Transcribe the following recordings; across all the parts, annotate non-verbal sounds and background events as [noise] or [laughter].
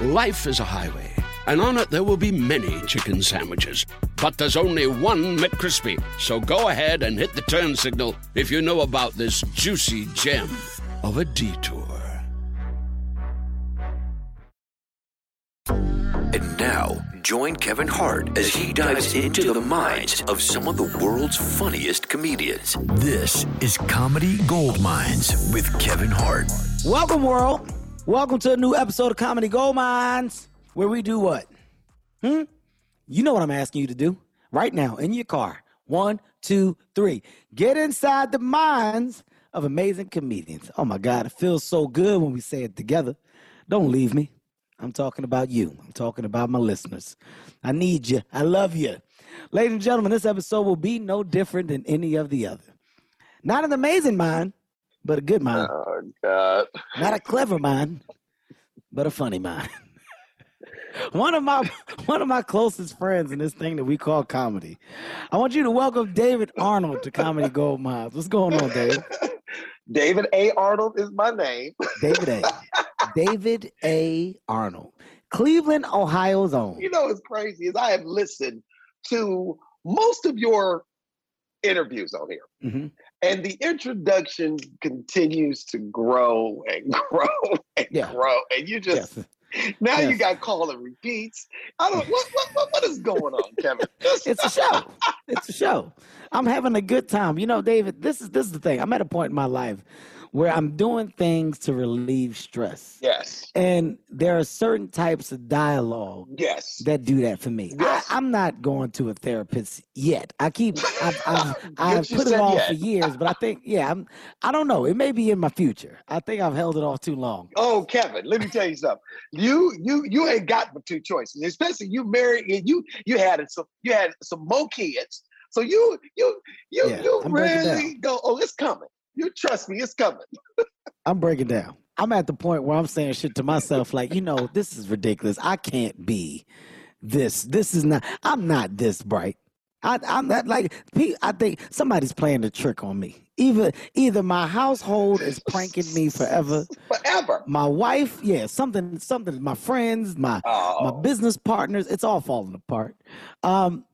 Life is a highway, and on it there will be many chicken sandwiches. But there's only one McCrispy. So go ahead and hit the turn signal if you know about this juicy gem of a detour. And now, join Kevin Hart as he dives into the minds of some of the world's funniest comedians. This is Comedy Gold Mines with Kevin Hart. Welcome, world. Welcome to a new episode of Comedy Gold Mines, where we do what? Hmm? You know what I'm asking you to do right now in your car. One, two, three. Get inside the minds of amazing comedians. Oh my God, it feels so good when we say it together. Don't leave me. I'm talking about you. I'm talking about my listeners. I need you. I love you. Ladies and gentlemen, this episode will be no different than any of the other. Not an amazing mind, but a good mind. Oh God! Not a clever mind, but a funny mind. [laughs] one of my one of my closest friends in this thing that we call comedy. I want you to welcome David Arnold to Comedy Gold Mines. What's going on, David? [laughs] David A. Arnold is my name. [laughs] David A. David A. Arnold, Cleveland, Ohio's own. You know what's crazy is I have listened to most of your interviews on here. Mm-hmm. And the introduction continues to grow and [laughs] grow and Yeah. grow. And you just Yes. now you got call and repeats. I don't what what what, what is going on, Kevin? It's a show. It's a show. I'm having a good time. You know, David, this is this is the thing. I'm at a point in my life where I'm doing things to relieve stress. yes. And there are certain types of dialogue Yes. that do that for me. Yes. I, I'm not going to a therapist yet. I keep I've, [laughs] I've, I've put it off yet. for years, but I think yeah, I'm I don't know. It may be in my future. I think I've held it off too long. Oh, Kevin, let me tell you something. You you you ain't got but two choices. Especially you married and you you had some you had some more kids. So you you you Yeah, you I'm really go, oh, it's coming. You trust me, it's coming. [laughs] I'm breaking down. I'm at the point where I'm saying shit to myself like, you know, this is ridiculous. I can't be this. This is not. I'm not this bright. I, I'm not like. I think somebody's playing a trick on me. Either either my household is pranking me forever. [laughs] Forever. My wife, yeah, something, something. My friends, my my Oh, business partners, it's all falling apart. Um,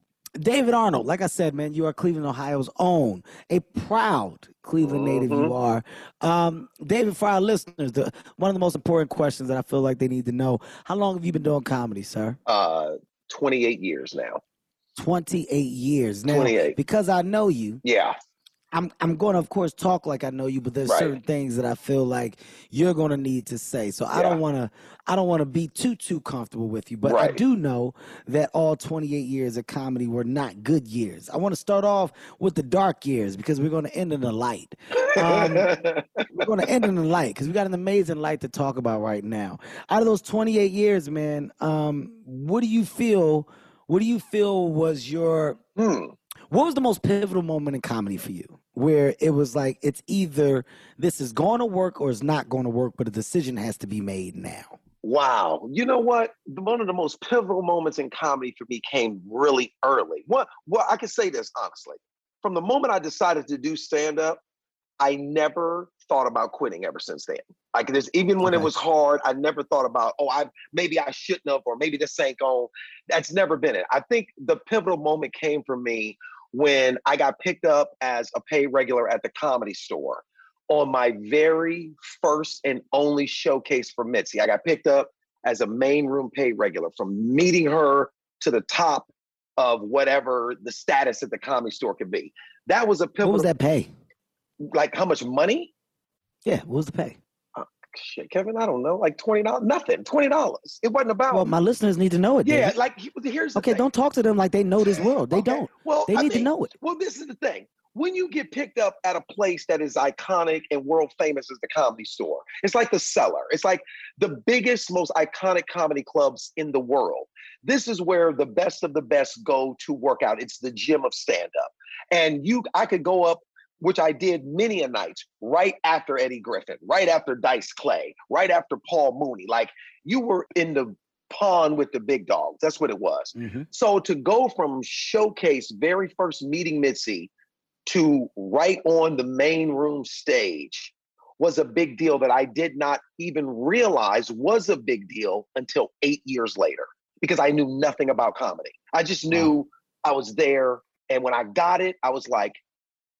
David Arnold, like I said, man, you are Cleveland, Ohio's own, a proud Cleveland native. You are, um, David. For our listeners, the one of the most important questions that I feel like they need to know: How long have you been doing comedy, sir? uh 28 years now. Twenty-eight years now. 28. Because I know you, Yeah. I'm I'm going to, of course, talk like I know you, but there's Right. certain things that I feel like you're going to need to say. So I don't want to I don't want to be too too comfortable with you, but I do know that all 28 years of comedy were not good years. I want to start off with the dark years because we're going to end in the light. Um, we're going to end in the light because we got an amazing light to talk about right now. Out of those 28 years, man, um, what do you feel? What do you feel was your Hmm. What was the most pivotal moment in comedy for you where it was like it's either this is going to work or it's not going to work, but a decision has to be made now? Wow. You know what? One of the most pivotal moments in comedy for me came really early. What well, I can say this honestly. From the moment I decided to do stand-up, I never thought about quitting ever since then. Like this, even when it was hard, I never thought about, oh, I maybe I shouldn't have, or maybe this ain't going. That's never been it. I think the pivotal moment came for me when I got picked up as a paid regular at the comedy store on my very first and only showcase for Mitzi. I got picked up as a main room paid regular from meeting her to the top of whatever the status at the comedy store could be. That was a pivotal. What was that pay? Like how much money? Yeah, what was the pay? Shit, Kevin, I don't know. Like twenty dollars, nothing. Twenty dollars. It wasn't about. Well, my listeners need to know it. yeah, David. like here's the Okay, thing. don't talk to them like they know this [laughs] world. They Okay, don't. Well, They I need to know it. Well, this is the thing. when you get picked up at a place that is iconic and world famous as the comedy store, it's like the cellar. It's like the biggest, most iconic comedy clubs in the world. This is where the best of the best go to work out. It's the gym of stand-up. And you I could go up, which I did many a night, right after Eddie Griffin, right after Dice Clay, right after Paul Mooney. Like you were in the pond with the big dogs. That's what it was. Mm-hmm. So to go from showcase very first meeting Mitzi to right on the main room stage was a big deal that I did not even realize was a big deal until eight years later because I knew nothing about comedy. I just knew I was there. And when I got it, I was like,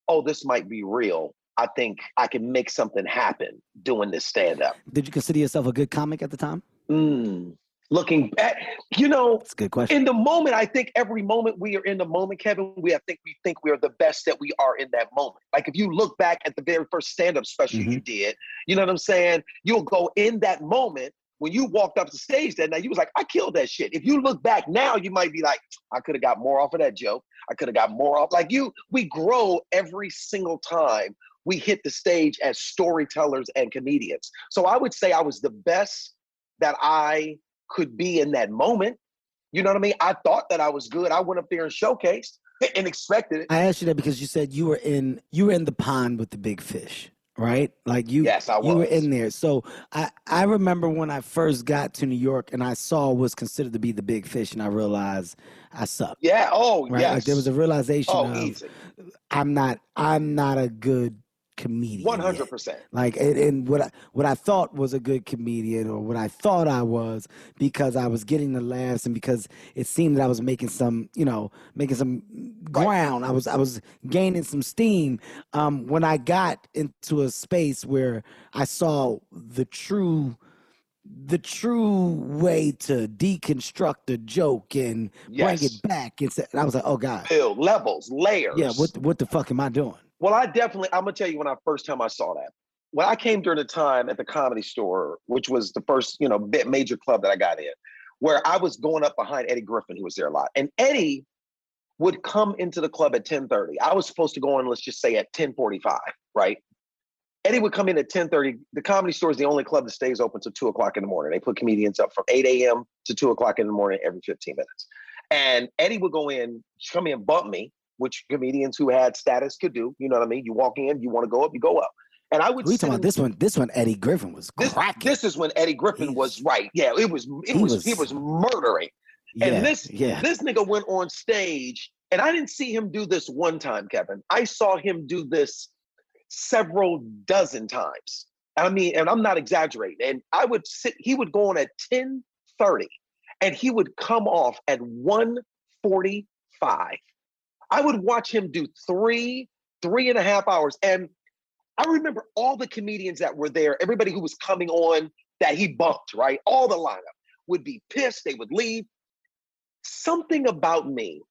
oh, this might be real. I think I can make something happen doing this stand up. Did you consider yourself a good comic at the time? Mm. Looking back, you know, That's a good question. in the moment, I think every moment we are in the moment, Kevin, we I think we think we are the best that we are in that moment. Like if you look back at the very first stand-up special Mhm. you did, you know what I'm saying? You'll go in that moment when you walked up the stage that night, you was like, I killed that shit. If you look back now, you might be like, I could have got more off of that joke. I could have got more off. Like you, we grow every single time we hit the stage as storytellers and comedians. So I would say I was the best that I could be in that moment. You know what I mean? I thought that I was good. I went up there and showcased and expected it. I asked you that because you said you were in you were in the pond with the big fish, right? Like you Yes, I you were in there. So I I remember when I first got to New York and I saw what's considered to be the big fish and I realized I sucked. Yeah. Oh, Right? yes. Like there was a realization oh, of easy. I'm not I'm not a good comedian. Hundred percent. Like and, and what I what I thought was a good comedian or what I thought I was because I was getting the laughs and because it seemed that I was making some, you know, making some ground. I was I was gaining some steam. Um when I got into a space where I saw the true the true way to deconstruct a joke and bring it back. It's and I was like, oh God. Build levels, layers. Yeah, what what the fuck am I doing? Well, I definitely, I'm gonna tell you when I first time I saw that. When I came during the time at the comedy store, which was the first, you know, major club that I got in, where I was going up behind Eddie Griffin, who was there a lot. And Eddie would come into the club at 10:30. I was supposed to go in, let's just say at 10:45, right? Eddie would come in at 10:30. The comedy store is the only club that stays open till two o'clock in the morning. They put comedians up from 8 a.m. to 2 o'clock in the morning every 15 minutes. And Eddie would go in, come in, bump me, which comedians who had status could do. You know what I mean? You walk in, you want to go up, you go up. And I would We talking about this one. This one, Eddie Griffin was this, cracking. this is when Eddie Griffin was right. Yeah, it was it he was, he was- was murdering. yeah, And this yeah. this nigga went on stage, and I didn't see him do this one time, Kevin. I saw him do this several dozen times. I mean, and I'm not exaggerating. And I would sit, he would go on at 10:30 and he would come off at 145. I would watch him do three, three and a half hours. And I remember all the comedians that were there, everybody who was coming on that he bumped, right? All the lineup would be pissed, they would leave. Something about me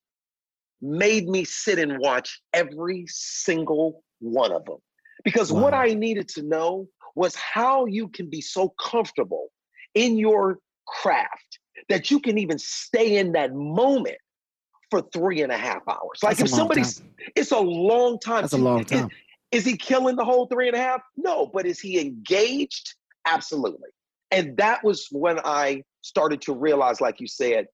made me sit and watch every single one of them. Because what I needed to know was how you can be so comfortable in your craft that you can even stay in that moment for three and a half hours. Like That's if somebody's, time. it's a long time. That's a long is- time. is he killing the whole three and a half? No, but is he engaged? Absolutely. And that was when I started to realize, like you said,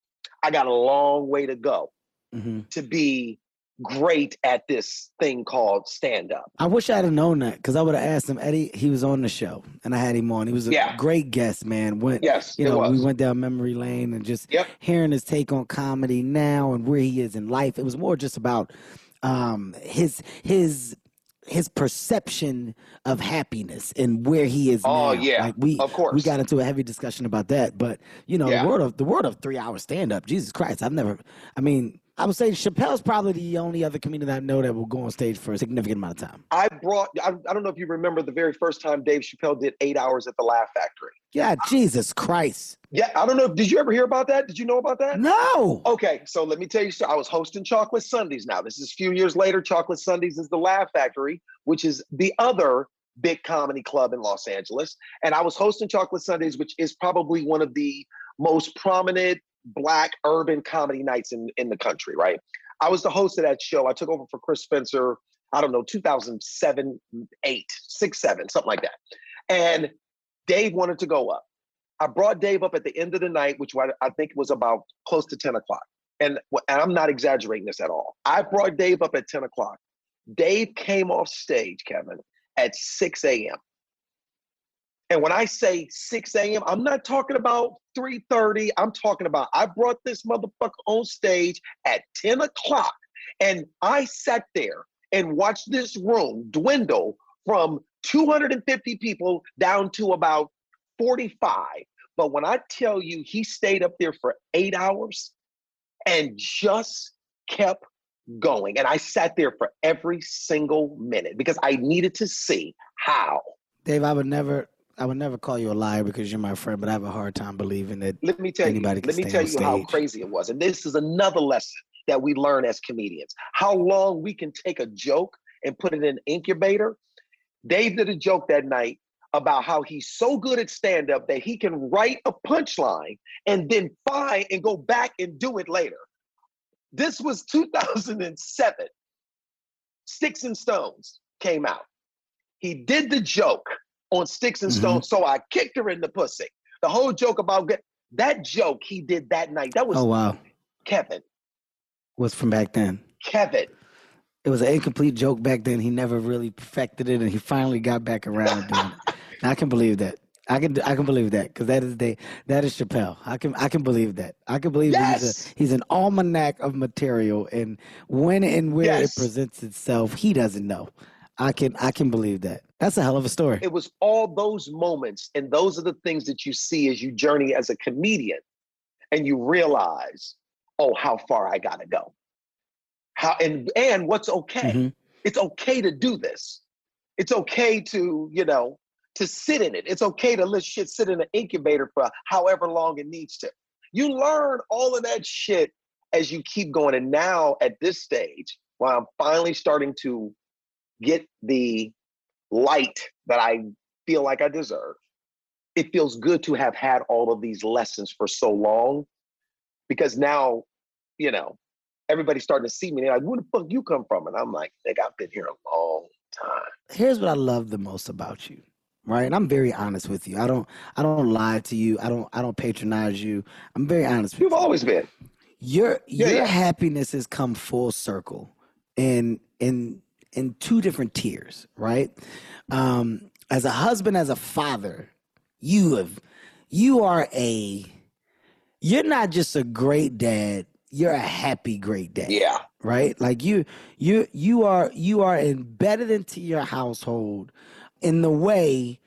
I got a long way to go hmm to be great at this thing called stand up. I wish I'd have known that because I would have asked him. Eddie, he was on the show, and I had him on. He was a Yeah. great guest, man. Went, Yes, you know, was. we went down memory lane and just Yep. hearing his take on comedy now and where he is in life. It was more just about um, his his his perception of happiness and where he is Oh, now. yeah, like we of course. we got into a heavy discussion about that. But you know, Yeah. the word of the word of three hour stand up. Jesus Christ, I've never. I mean, I would say Chappelle's probably the only other comedian that I know that will go on stage for a significant amount of time. I brought, I, I don't know if you remember the very first time Dave Chappelle did eight hours at the Laugh Factory. Yeah, Jesus Christ. Yeah, I don't know. Did you ever hear about that? Did you know about that? No. Okay, so let me tell you, so I was hosting Chocolate Sundays now. This is a few years later. Chocolate Sundays is the Laugh Factory, which is the other big comedy club in Los Angeles. And I was hosting Chocolate Sundays, which is probably one of the most prominent black urban comedy nights in, in the country, right? I was the host of that show. I took over for Chris Spencer I don't know, 2007, 8, 6, 7, something like that. And Dave wanted to go up. I brought Dave up at the end of the night, which I think was about close to 10 o'clock. And, and I'm not exaggerating this at all. I brought Dave up at 10 o'clock. Dave came off stage, Kevin, at 6 a.m. And when I say 6 a.m., I'm not talking about 3:30. I'm talking about I brought this motherfucker on stage at 10 o'clock. And I sat there and watched this room dwindle from 250 people down to about 45. But when I tell you he stayed up there for eight hours and just kept going. And I sat there for every single minute because I needed to see how. Dave, I would never I would never call you a liar because you're my friend, but I have a hard time believing that let me tell anybody you, let me tell you how crazy it was. And this is another lesson that we learn as comedians. How long we can take a joke and put it in an incubator. Dave did a joke that night about how he's so good at stand-up that he can write a punchline and then find and go back and do it later. This was 2007. Sticks and Stones came out. He did the joke on Sticks and mm-hmm. Stones, so I kicked her in the pussy. The whole joke about get, that joke he did that night. That was oh wow, Kevin. Was from back then. Kevin. It was an incomplete joke back then. He never really perfected it, and he finally got back around doing it. [laughs] I can believe that. I can I can believe that because that is the that is Chappelle. I can I can believe that. I can believe yes! he's a, he's an almanac of material, and when and where yes. it presents itself, he doesn't know. I can I can believe that. That's a hell of a story. It was all those moments, and those are the things that you see as you journey as a comedian, and you realize, oh, how far I gotta go. How and and what's okay. Mm-hmm. It's okay to do this. It's okay to you know to sit in it. It's okay to let shit sit in an incubator for however long it needs to. You learn all of that shit as you keep going. And now at this stage, while I'm finally starting to get the light that I feel like I deserve, it feels good to have had all of these lessons for so long because now, you know, everybody's starting to see me. They're like, where the fuck you come from? And I'm like, nigga, I've been here a long time. Here's what I love the most about you right and i'm very honest with you i don't i don't lie to you i don't i don't patronize you i'm very honest you've you. always been your yeah, your yeah. happiness has come full circle And in in two different tiers right? Um as a husband as a father you have you are a you're not just a great dad you're a happy great dad yeah. right? Like you you you are you are embedded into your household in the way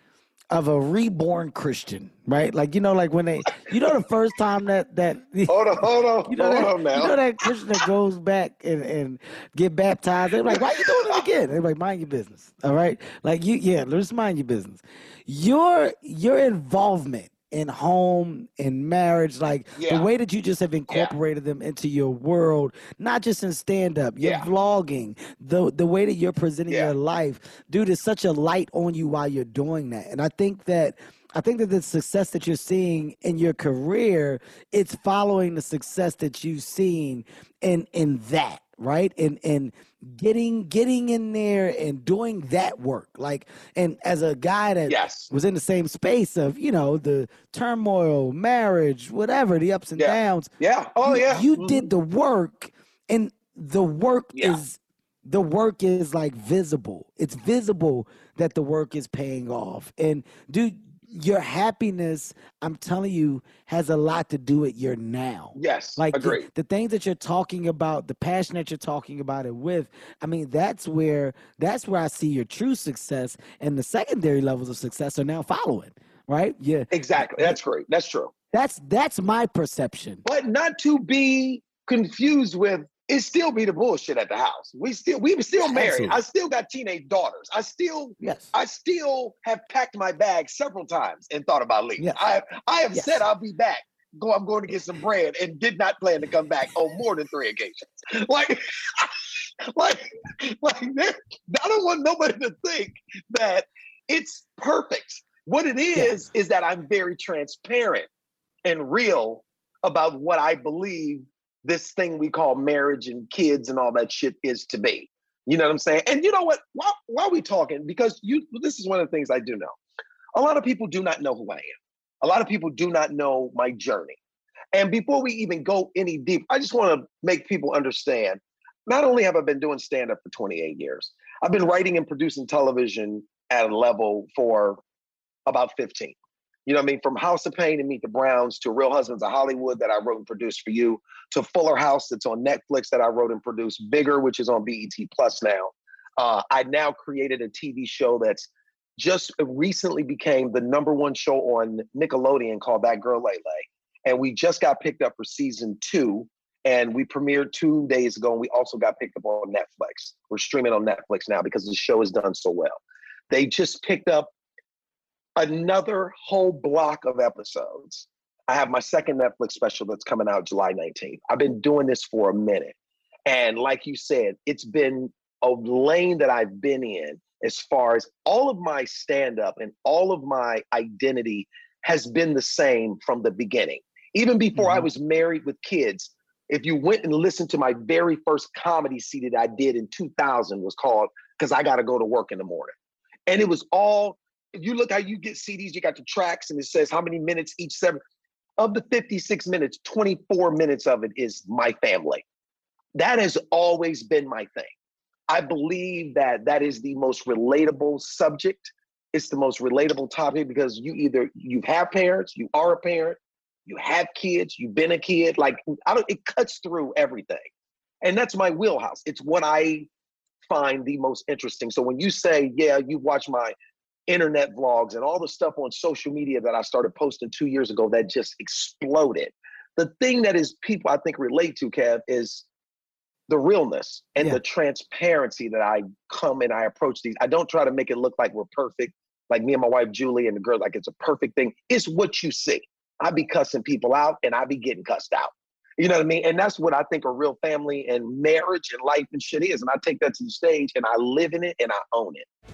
of a reborn Christian, right? Like you know, like when they, you know, the first time that that [laughs] hold on, hold on, you know hold that, on now. You know that Christian that goes back and, and get baptized. They're like, why are you doing it again? They're like, mind your business, all right? Like you, yeah, let's mind your business. Your your involvement in home in marriage like yeah. the way that you just have incorporated yeah. them into your world not just in stand up your yeah. vlogging the the way that you're presenting your life dude is such a light on you while you're doing that and i think that I think that the success that you're seeing in your career, it's following the success that you've seen in in that right and and getting getting in there and doing that work like and as a guy that yes. was in the same space of you know the turmoil marriage whatever the ups and yeah. downs yeah oh you, yeah you mm-hmm. did the work and the work yeah. is the work is like visible it's visible that the work is paying off and dude your happiness, I'm telling you, has a lot to do with your now. Yes, like the, the, things that you're talking about, the passion that you're talking about it with. I mean, that's where that's where I see your true success, and the secondary levels of success are now following. Right? Yeah, exactly. That's great. That's true. That's that's my perception. But not to be confused with it still be the bullshit at the house. We still we were still married. Absolutely. I still got teenage daughters. I still yes. I still have packed my bag several times and thought about leaving. Yes. I I have yes. said I'll be back. Go, I'm going to get some bread and did not plan to come back on more than three occasions. [laughs] [laughs] Like like like I don't want nobody to think that it's perfect. What it is is that I'm very transparent and real about what I believe this thing we call marriage and kids and all that shit is to be. You know what I'm saying? And you know what? While, while we talking, because you, this is one of the things I do know. A lot of people do not know who I am. A lot of people do not know my journey. And before we even go any deep, I just want to make people understand. Not only have I been doing stand up for 28 years, I've been writing and producing television at a level for about 15. You know what I mean? From House of Payne and Meet the Browns to Real Husbands of Hollywood that I wrote and produced for you to Fuller House that's on Netflix that I wrote and produced, Bigger, which is on BET Plus now. Uh, I now created a TV show that's just recently became the number one show on Nickelodeon called That Girl Lay. And we just got picked up for season two. And we premiered two days ago. And we also got picked up on Netflix. We're streaming on Netflix now because the show has done so well. They just picked up another whole block of episodes. I have my second Netflix special that's coming out July 19th. I've been doing this for a minute. And like you said, it's been a lane that I've been in as far as all of my stand up and all of my identity has been the same from the beginning. Even before mm-hmm. I was married with kids, if you went and listened to my very first comedy CD that I did in 2000 was called Because I Got to Go to Work in the Morning. And it was all you look how you get CDs, you got the tracks, and it says how many minutes each seven. Of the 56 minutes, 24 minutes of it is my family. That has always been my thing. I believe that that is the most relatable subject. It's the most relatable topic because you either you have parents, you are a parent, you have kids, you've been a kid. Like I don't, it cuts through everything, and that's my wheelhouse. It's what I find the most interesting. So when you say, "Yeah, you watch my internet vlogs and all the stuff on social media that I started posting two years ago that just exploded. The thing that is people I think relate to, Kev, is the realness and yeah. the transparency that I come and I approach these. I don't try to make it look like we're perfect, like me and my wife Julie and the girl, like it's a perfect thing. It's what you see. I be cussing people out and I be getting cussed out. You know what I mean? And that's what I think a real family and marriage and life and shit is. And I take that to the stage and I live in it and I own it.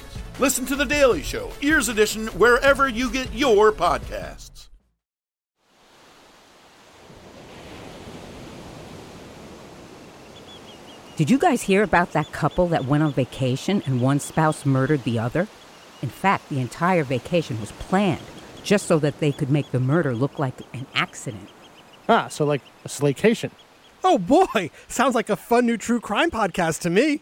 Listen to The Daily Show, Ears Edition, wherever you get your podcasts. Did you guys hear about that couple that went on vacation and one spouse murdered the other? In fact, the entire vacation was planned just so that they could make the murder look like an accident. Ah, so like a slaycation. Oh boy, sounds like a fun new true crime podcast to me.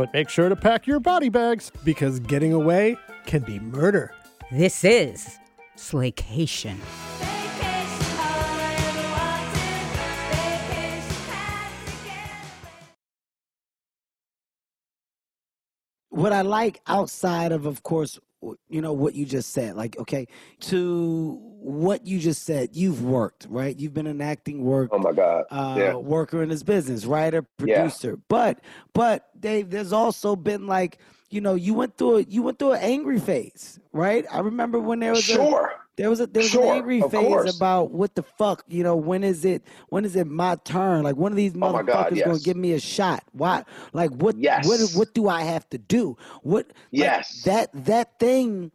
But make sure to pack your body bags because getting away can be murder. This is Slaycation. What I like outside of, of course, you know what you just said like okay to what you just said you've worked right? You've been an acting work oh my god. uh, yeah. worker in this business writer producer. Yeah. but but dave there's also been like you know you went through a, you went through an angry phase right? I remember when there was sure. a, there was a there was sure, an angry phase course. about what the fuck, you know, when is it when is it my turn? Like one of these motherfuckers oh God, yes. gonna give me a shot. Why like what yes. what what do I have to do? What yes like, that that thing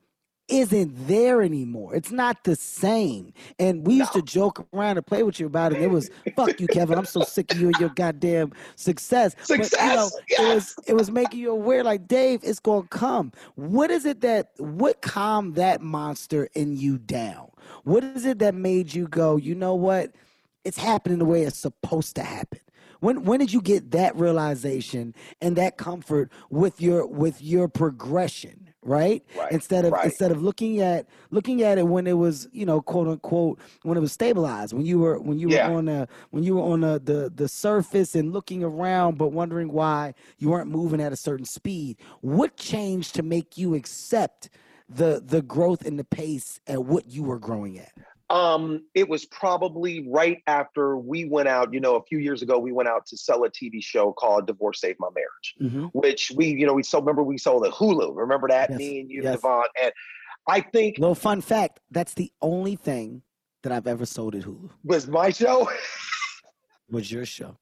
isn't there anymore. It's not the same. And we used no. to joke around and play with you about it. it was fuck you, Kevin. I'm so sick of you and your goddamn success. Success. But, you know, yes. it was it was making you aware, like Dave, it's gonna come. What is it that what calmed that monster in you down? What is it that made you go, you know what? It's happening the way it's supposed to happen. When when did you get that realization and that comfort with your with your progression? Right? Right, Instead of right. instead of looking at looking at it when it was, you know, quote unquote, when it was stabilized, when you were when you Yeah. were on the when you were on the, the the surface and looking around but wondering why you weren't moving at a certain speed. What changed to make you accept the the growth and the pace at what you were growing at? Um, it was probably right after we went out, you know, a few years ago, we went out to sell a TV show called Divorce Saved My Marriage, Mm-hmm. which we, you know, we sold, remember we sold at Hulu. Remember that? Yes, Me and you, yes. Devon. And I think Little fun fact: that's the only thing that I've ever sold at Hulu. was my show. [laughs] Was your show?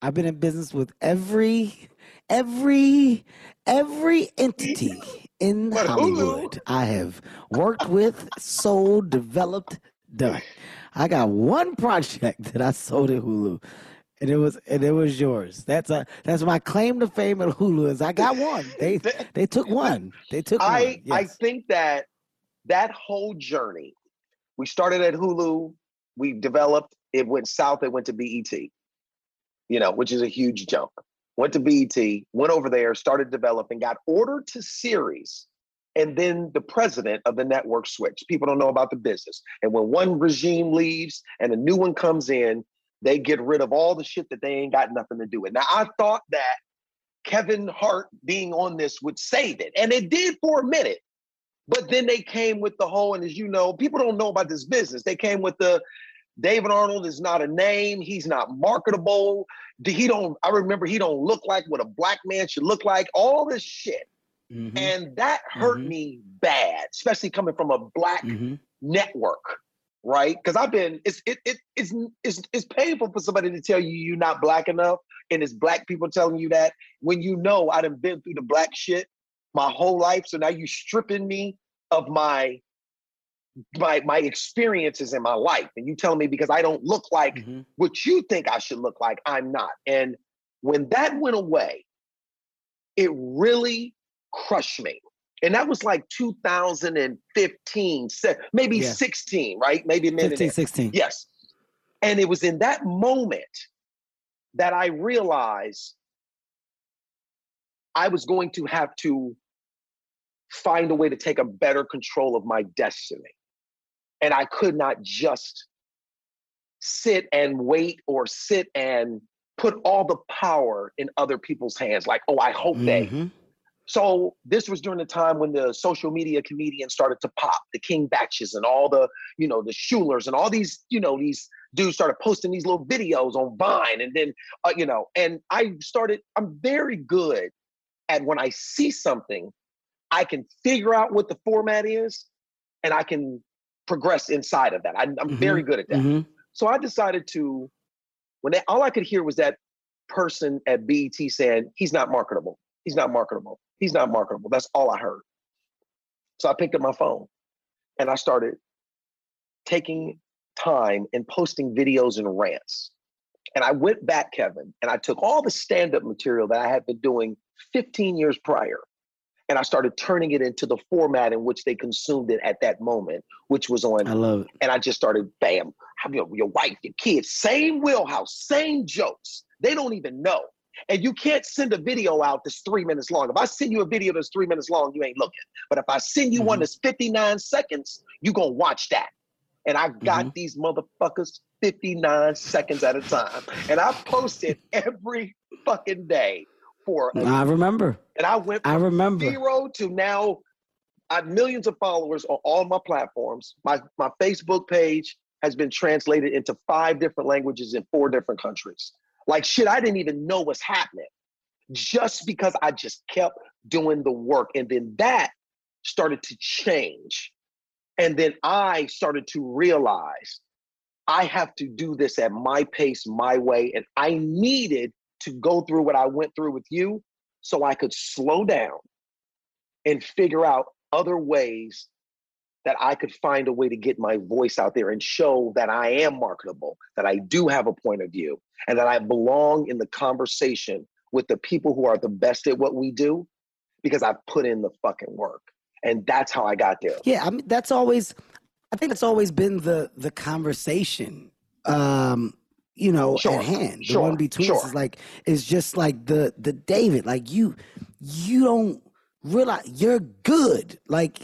I've been in business with every, every, every entity in But Hulu- Hollywood. I have worked with, sold, developed, done. I got one project [laughs] that I sold at Hulu, and it was and it was yours. That's a that's my claim to fame at Hulu. Is I got one. [laughs] They they took one. They took I one. I Yes. think that that whole journey, we started at Hulu, we developed, it went south, it went to BET, you know, which is a huge jump. Went to BET, went over there, started developing, got ordered to series, and then the president of the network switched. People don't know about the business. And when one regime leaves and a new one comes in, they get rid of all the shit that they ain't got nothing to do with. Now, I thought that Kevin Hart being on this would save it, and it did for a minute. But then they came with the whole, and as you know, people don't know about this business. They came with the David Arnold is not a name. He's not marketable. He don't. I remember he don't look like what a black man should look like. All this shit, Mhm, and that hurt Mhm. me bad, especially coming from a black mhm. network, right? Because I've been. It's it, it it's it's it's painful for somebody to tell you you're not black enough, and it's black people telling you that when you know I done been through the black shit my whole life. So now you're stripping me of my my my experiences in my life, and you telling me because I don't look like Mhm. what you think I should look like, I'm not. And when that went away, it really crushed me. And that was like 2015, maybe Yeah. 16, right? Maybe a minute. 15, 16. Yes. And it was in that moment that I realized I was going to have to find a way to take a better control of my destiny. And I could not just sit and wait or sit and put all the power in other people's hands. Like, oh, I hope they. Mm-hmm. So this was during the time when the social media comedians started to pop, the King Bachs and all the, you know, the Schulers and all these, you know, these dudes started posting these little videos on Vine, and then, uh, you know, and I started. I'm very good at when I see something, I can figure out what the format is, and I can progress inside of that. I, I'm very good at that. Mhm. So I decided to, when they, all I could hear was that person at BET saying, he's not marketable. He's not marketable. He's not marketable. That's all I heard. So I picked up my phone and I started taking time and posting videos and rants. And I went back, Kevin, and I took all the stand up material that I had been doing 15 years prior and I started turning it into the format in which they consumed it at that moment, which was on I love it. and I just started, bam, your, your wife, your kids, same wheelhouse, same jokes. They don't even know. And you can't send a video out that's three minutes long. If I send you a video that's three minutes long, you ain't looking. But if I send you one Mhm. that's 59 seconds, you gonna watch that. And I got these motherfuckers 59 seconds at a time. And I posted every fucking day for a I remember. and I went I from remember. zero to now I have millions of followers on all my platforms. My my Facebook page has been translated into five different languages in four different countries. Like shit, I didn't even know what's happening just because I just kept doing the work. And then that started to change. And then I started to realize I have to do this at my pace, my way. And I needed to go through what I went through with you so I could slow down and figure out other ways that I could find a way to get my voice out there and show that I am marketable, that I do have a point of view, and that I belong in the conversation with the people who are the best at what we do because I've put in the fucking work. And that's how I got there. Yeah, I mean that's always I think that's always been the the conversation. Um, you know, Sure, at hand. The sure, one between us is like is just like the the David. Like you you don't realize you're good. Like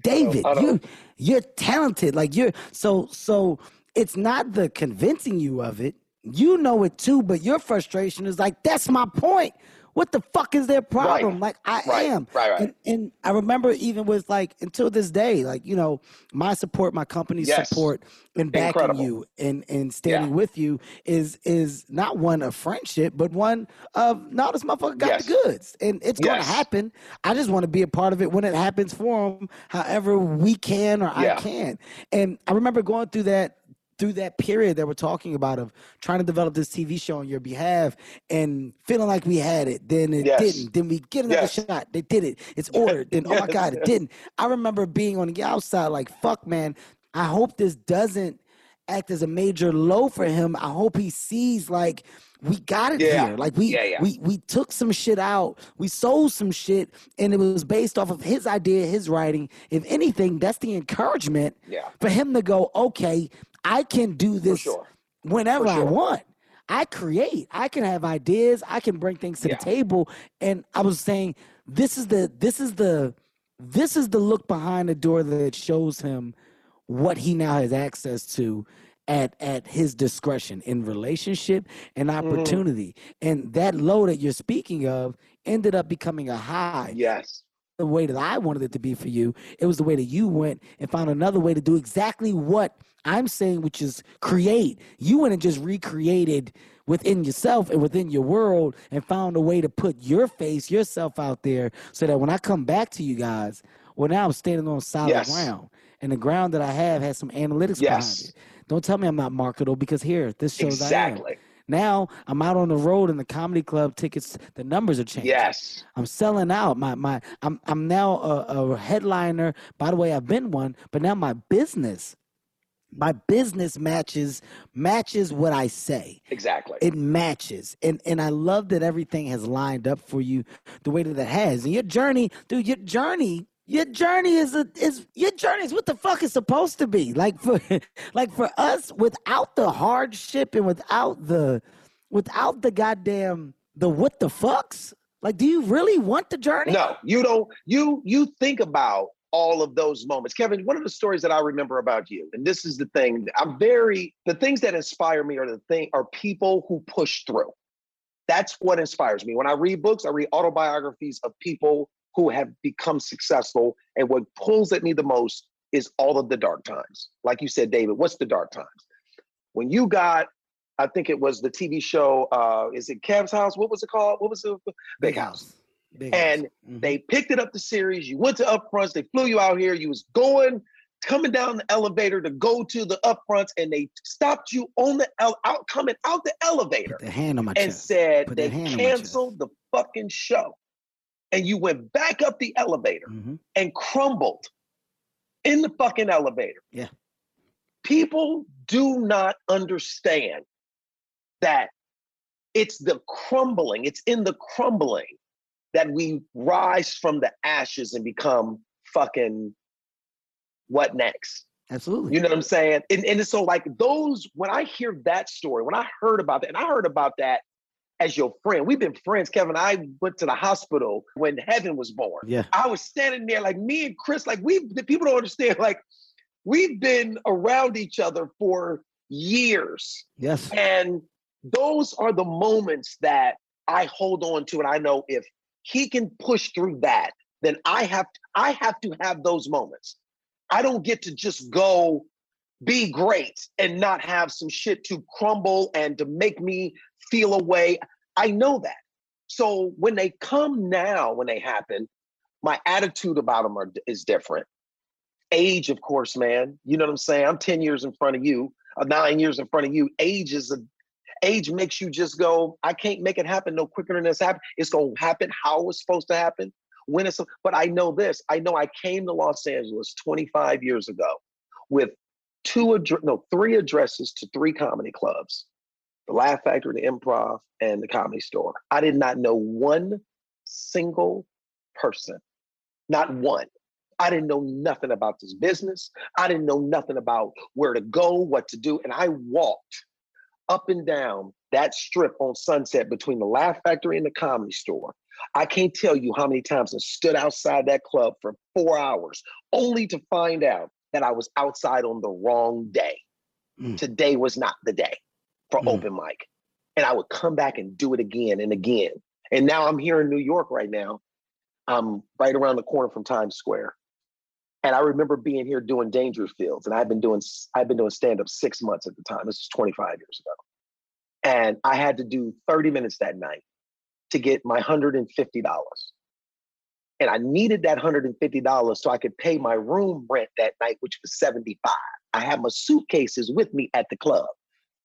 David, I don't- you you're talented. Like you're so so it's not the convincing you of it. You know it too, but your frustration is like, that's my point. What the fuck is their problem? Like I Right, am. right, right. And, and I remember even with like until this day, like, you know, my support, my company's Yes. support and backing Incredible. you and, and standing Yeah. with you is is not one of friendship, but one of no, this motherfucker got the goods. And it's gonna Yes. happen. I just want to be a part of it when it happens for them, however we can or Yeah. I can. And I remember going through that through that period that we're talking about of trying to develop this TV show on your behalf and feeling like we had it, then it Yes. didn't. Then we get another Yes. shot. They did it. It's ordered. Then [laughs] oh my God, it didn't. I remember being on the outside like, fuck man, I hope this doesn't act as a major low for him. I hope he sees like we got it Yeah. here. Like we Yeah, yeah. we we took some shit out. We sold some shit and it was based off of his idea, his writing. If anything, that's the encouragement for him to go, okay, I can do this sure. whenever For I want. I create. I can have ideas. I can bring things to Yeah. the table. And I was saying, this is the this is the this is the look behind the door that shows him what he now has access to at at his discretion in relationship and Mm-hmm. opportunity. And that low that you're speaking of ended up becoming a high Yes. The way that I wanted it to be for you. It was the way that you went and found another way to do exactly what I'm saying, which is create. You went and just recreated within yourself and within your world and found a way to put your face, yourself out there so that when I come back to you guys, well, now I'm standing on solid Yes. ground. And the ground that I have has some analytics Yes. behind it. Don't tell me I'm not marketable because here, this shows I am. Now I'm out on the road and the comedy club tickets, the numbers are changing. Yes. I'm selling out. My my I'm I'm now a, a headliner. By the way, I've been one, but now my business, my business matches matches what I say. Exactly. It matches, and and I love that everything has lined up for you the way that it has. And your journey, dude, your journey. Your journey is a is your journey is what the fuck is supposed to be. Like for [laughs] like for us, without the hardship and without the without the goddamn the what the fucks. Like, do you really want the journey? No, you don't. You you think about all of those moments, Kevin. One of the stories that I remember about you, and this is the thing. I'm very the things that inspire me are the thing are people who push through. That's what inspires me. When I read books, I read autobiographies of people who have become successful. And what pulls at me the most is all of the dark times. Like you said, David, what's the dark times? When you got, I think it was the TV show, uh, is it Kev's House? What was it called? What was it? Big House. Big and house. Mhm. they picked it up the series. You went to upfronts. They flew you out here. You was going, coming down the elevator to go to the upfronts, and they stopped you on the ele- out coming out the elevator Put the hand on my and chest. said Put they their hand on my chest. canceled the fucking show. And you went back up the elevator Mhm. and crumbled in the fucking elevator. Yeah. People do not understand that it's the crumbling, it's in the crumbling that we rise from the ashes and become fucking what next? Absolutely. You know what I'm saying? And, and so, like, those, when I hear that story, when I heard about that, and I heard about that as your friend, we've been friends, Kevin. I went to the hospital when Heaven was born. Yeah. I was standing there, like, me and Chris, like, we, the people don't understand, [laughs] like, we've been around each other for years. Yes. And those are the moments that I hold on to. And I know if he can push through that, then I have I have to have those moments. I don't get to just go be great and not have some shit to crumble and to make me feel a way. I know that. So when they come now, when they happen, my attitude about them are, is different. Age, of course, man. You know what I'm saying? I'm 10 years in front of you, uh, nine years in front of you. Age is a age makes you just go, I can't make it happen no quicker than this happen. It's gonna happen how it's supposed to happen. When it's but I know this. I know I came to Los Angeles 25 years ago with two address no, three addresses to three comedy clubs. The Laugh Factory, the Improv, and the Comedy Store. I did not know one single person. Not one. I didn't know nothing about this business. I didn't know nothing about where to go, what to do. And I walked up and down that strip on Sunset between the Laugh Factory and the Comedy Store. I can't tell you how many times I stood outside that club for four hours, only to find out that I was outside on the wrong day. Mm. Today was not the day for Mm. open mic. And I would come back and do it again and again. And now I'm here in New York right now. I'm right around the corner from Times Square. And I remember being here doing Dangerfields, and I've been doing I've been doing stand up six months at the time. This is 25 years ago, and I had to do 30 minutes that night to get my 150 dollars. And I needed that 150 dollars so I could pay my room rent that night, which was 75. I had my suitcases with me at the club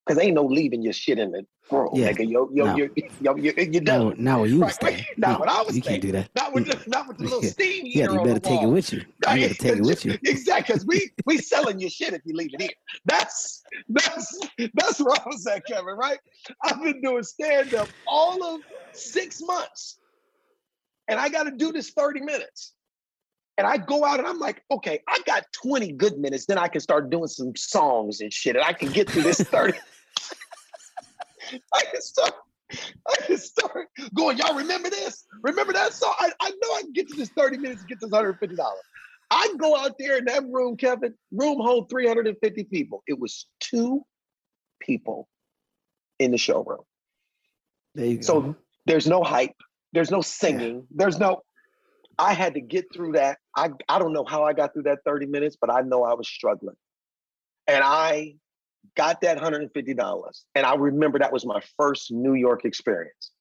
because ain't no leaving your shit in the room. Yeah. Nigga, yo, yo, No. yo, yo, yo, you No, done. no, you was Right, staying. Not No, what I was you saying. can't do that. Not with the, not with the little [laughs] steam Yeah, you better take it with you. You better take it with you. exactly, because we we selling your shit if you leave it here. That's that's that's where I was at, Kevin. Right? I've been doing stand up all of six months, and I got to do this thirty minutes. And I go out and I'm like, okay, I got 20 good minutes. Then I can start doing some songs and shit, and I can get through this [laughs] 30. [laughs] I can start. I can start going. Y'all remember this? Remember that song? I, I know I can get to this 30 minutes and get this 150 dollars. I go out there in that room, Kevin. Room hold 350 people. It was two people in the showroom. There you go. So there's no hype. There's no singing. There's no. I had to get through that. I I don't know how I got through that 30 minutes, but I know I was struggling. And I got that $150. And I remember that was my first New York experience.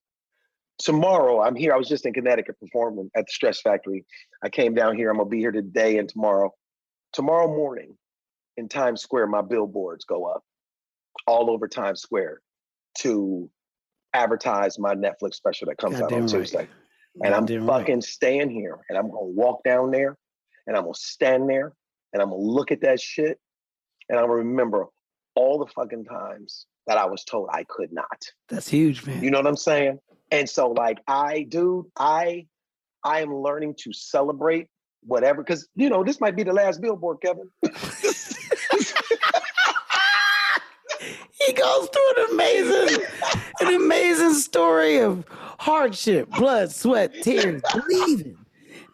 Tomorrow, I'm here. I was just in Connecticut performing at the Stress Factory. I came down here. I'm gonna be here today and tomorrow. Tomorrow morning in Times Square, my billboards go up all over Times Square to advertise my Netflix special that comes out Goddamn on right. And I'm right. fucking staying here and I'm gonna walk down there and I'm gonna stand there and I'm gonna look at that shit and I'm gonna remember all the fucking times that I was told I could not. That's huge, man. You know what I'm saying? And so, like, I, dude, I, I am learning to celebrate whatever, because you know this might be the last billboard, Kevin. [laughs] he goes through an amazing, an amazing story of hardship, blood, sweat, tears, believing.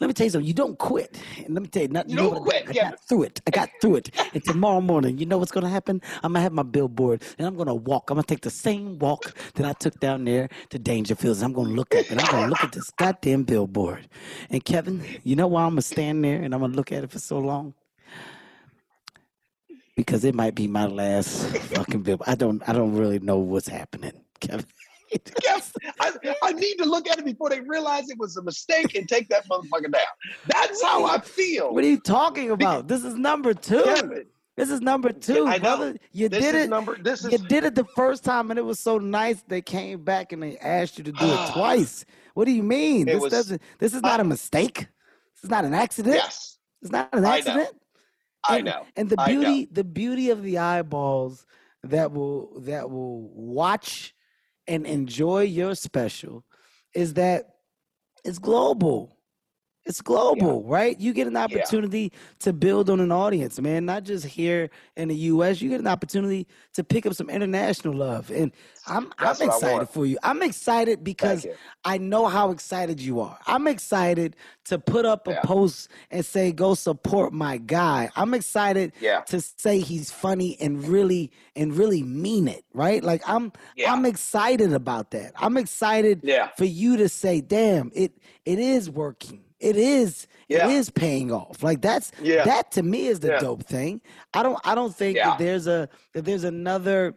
Let me tell you something. You don't quit. And let me tell you, not, you don't know I, quit, I yeah. got through it. I got through it. And tomorrow morning, you know what's gonna happen? I'm gonna have my billboard and I'm gonna walk. I'm gonna take the same walk that I took down there to Dangerfields. I'm gonna look up and I'm gonna look at this goddamn billboard. And Kevin, you know why I'm gonna stand there and I'm gonna look at it for so long? Because it might be my last fucking billboard. I don't I don't really know what's happening, Kevin. [laughs] Kev, I, I need to look at it before they realize it was a mistake and take that motherfucker down. That's how I feel. What are you talking about? This is number two. Kevin, This is number two, I know. brother. You This did is it. number- this is, you did it the first time, and it was so nice. They came back and they asked you to do it ah. twice. What do you mean? This was- doesn't. This is not a mistake. This is not an accident. Yes, It's not an accident. I know. accident. I know. And the beauty, the beauty of the eyeballs that will that will watch and enjoy your special is that it's global. It's global, right? You get an opportunity to build on an audience, man, not just here in the US. You get an opportunity to pick up some international love. And I'm That's I'm excited for you. I'm excited because. I know how excited you are. I'm excited to put up a Yeah. post and say, go support my guy. I'm excited Yeah. to say he's funny and really and really mean it, right? Like I'm Yeah. I'm excited about that. I'm excited Yeah. for you to say, damn, it it is working. It is Yeah. it is paying off. Like that's Yeah. that to me is the Yeah. dope thing. I don't I don't think that there's a that there's another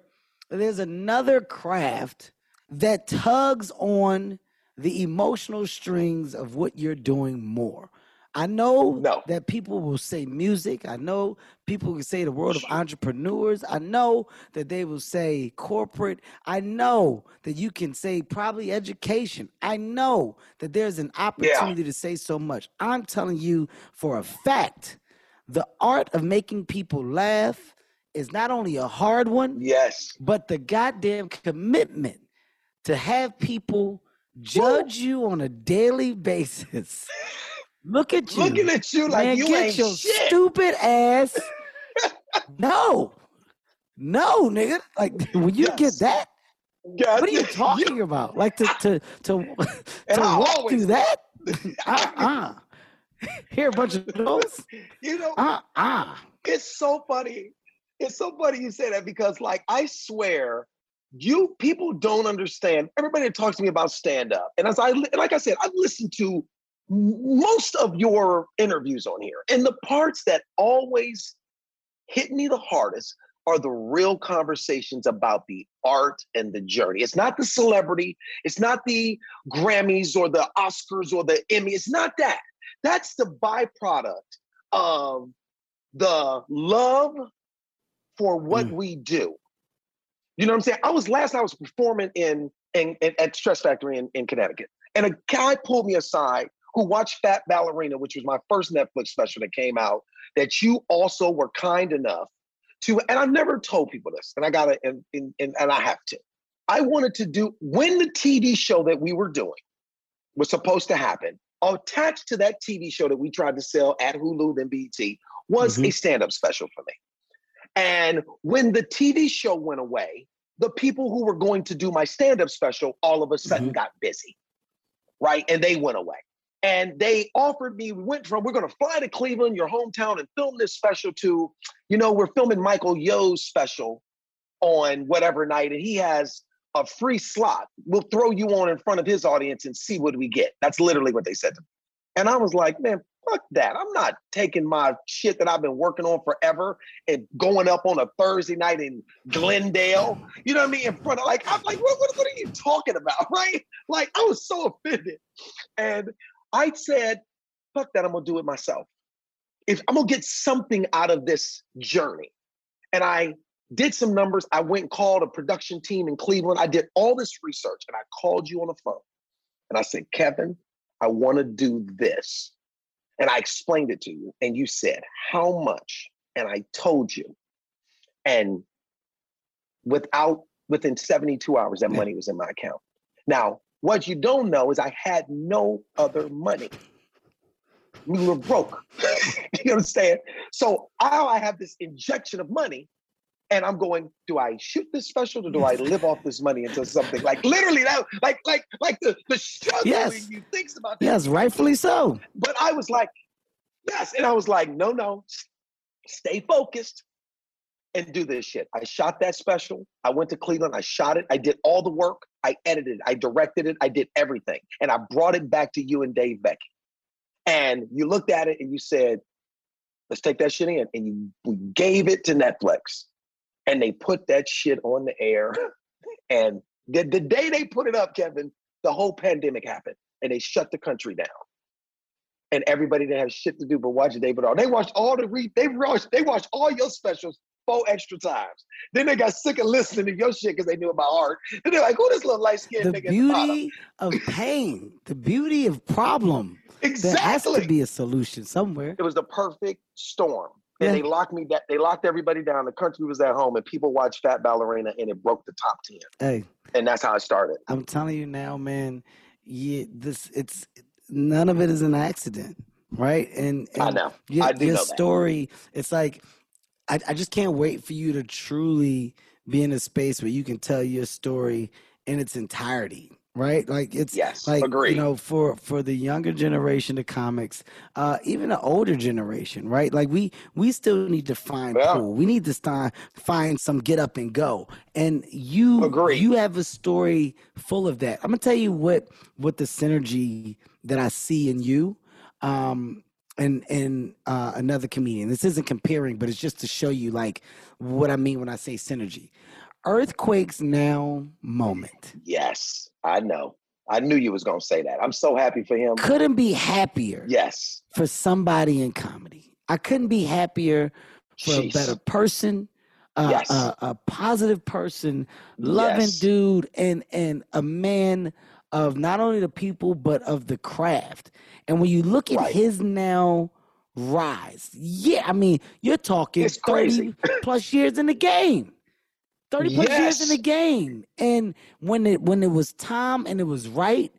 that there's another craft that tugs on the emotional strings of what you're doing more. I know No. that people will say music. I know people can say the world of entrepreneurs. I know that they will say corporate. I know that you can say probably education. I know that there's an opportunity to say so much. I'm telling you for a fact, the art of making people laugh is not only a hard one, Yes. but the goddamn commitment to have people judge you on a daily [laughs] basis. Look at you. Looking at you like Man, you get ain't your shit. stupid ass. [laughs] no. No, nigga. Like [laughs] when you get that, God what are [laughs] you talking about? Like to to to, to I walk through that? Uh uh Hear a bunch of those? You know, Uh uh it's so funny. It's so funny you say that because, like, I swear, you people don't understand. Everybody that talks to me about stand up, and as I like I said, I've listened to most of your interviews on here, and the parts that always hit me the hardest are the real conversations about the art and the journey. It's not the celebrity, it's not the Grammys or the Oscars or the Emmy. It's not that. That's the byproduct of the love for what mm. we do. You know what I'm saying? I was last I was performing in, in, in- at Stress Factory in, in Connecticut, and a guy pulled me aside who watched Fat Ballerina, which was my first Netflix special that came out. That you also were kind enough to, and I've never told people this, and I got to, and, and, and and I have to. I wanted to do when the TV show that we were doing was supposed to happen. Attached to that TV show that we tried to sell at Hulu and BT was mm-hmm. a stand-up special for me. And when the TV show went away, the people who were going to do my stand-up special all of a sudden mm-hmm. got busy, right? And they went away. And they offered me, we went from, we're going to fly to Cleveland, your hometown, and film this special to, you know, we're filming Michael Yo's special on whatever night, and he has a free slot. We'll throw you on in front of his audience and see what we get. That's literally what they said to me. And I was like, man, fuck that. I'm not taking my shit that I've been working on forever and going up on a Thursday night in Glendale. You know what I mean? In front of like, I'm like, what, what, what are you talking about? [laughs] Right? Like, I was so offended. And I said, fuck that, I'm gonna do it myself. If I'm gonna get something out of this journey. And I did some numbers. I went and called a production team in Cleveland. I did all this research and I called you on the phone. And I said, Kevin, I want to do this. And I explained it to you. And you said, How much? And I told you. And without within 72 hours, that money was in my account. Now, what you don't know is I had no other money. We were broke. [laughs] you understand? So now I have this injection of money, and I'm going, do I shoot this special or do I live off this money into something? Like literally that, like, like, like the the struggle Yes. you thinks about that. Yes, rightfully so. But I was like, yes. And I was like, no, no, stay focused and do this shit. I shot that special. I went to Cleveland. I shot it. I did all the work. I edited it. I directed it. I did everything. And I brought it back to you and Dave Becky. And you looked at it and you said, let's take that shit in. And you gave it to Netflix. And they put that shit on the air. [laughs] And the, the day they put it up, Kevin, the whole pandemic happened. And they shut the country down and everybody that has shit to do but watch David R. They watched all the re they watched they watched all your specials four extra times. Then they got sick of listening to your shit because they knew about art. Then they're like, who this little light skinned nigga the beauty of pain, the beauty of problem. Exactly, There has to be a solution somewhere. It was the perfect storm. And Yeah. they locked me that they locked everybody down. The country was at home and people watched Fat Ballerina and it broke the top 10. Hey, And that's how it started. I'm telling you now, man. Yeah, this it's none of it is an accident, right? And, and I know. Your, I do your know that. story. It's like I, I just can't wait for you to truly be in a space where you can tell your story in its entirety, right? Like it's Yes, like agreed. you know for for the younger generation of comics, uh, even the older generation, right? Like we we still need to find Yeah. pool. We need to find find some get up and go. And you Agreed. you have a story full of that. I'm gonna tell you what what the synergy that I see in you. Um, and and uh, another comedian. This isn't comparing, but it's just to show you like what I mean when I say synergy. Earthquakes now moment Yes, I know. I knew you was gonna say that. I'm so happy for him. couldn't be happier Yes. for somebody in comedy. I couldn't be happier for a better person, uh, Yes. a, a positive person, loving Yes. dude, and and a man of not only the people but of the craft. And when you look at Right. his now rise, yeah, I mean, you're talking It's thirty crazy. [clears throat] plus years in the game. 30 plus years in the game. And when it when it was time and it was right,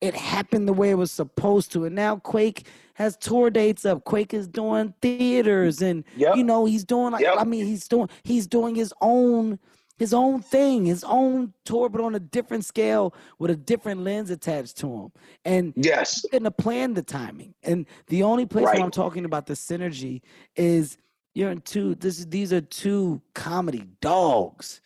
it happened the way it was supposed to. And now Quake has tour dates up. Quake is doing theaters and Yep. you know, he's doing like Yep. I mean, he's doing he's doing his own his own thing, his own tour, but on a different scale with a different lens attached to him. And yes, couldn't have planned the timing. And the only place where I'm talking about the synergy is you're in two. This these are two comedy dogs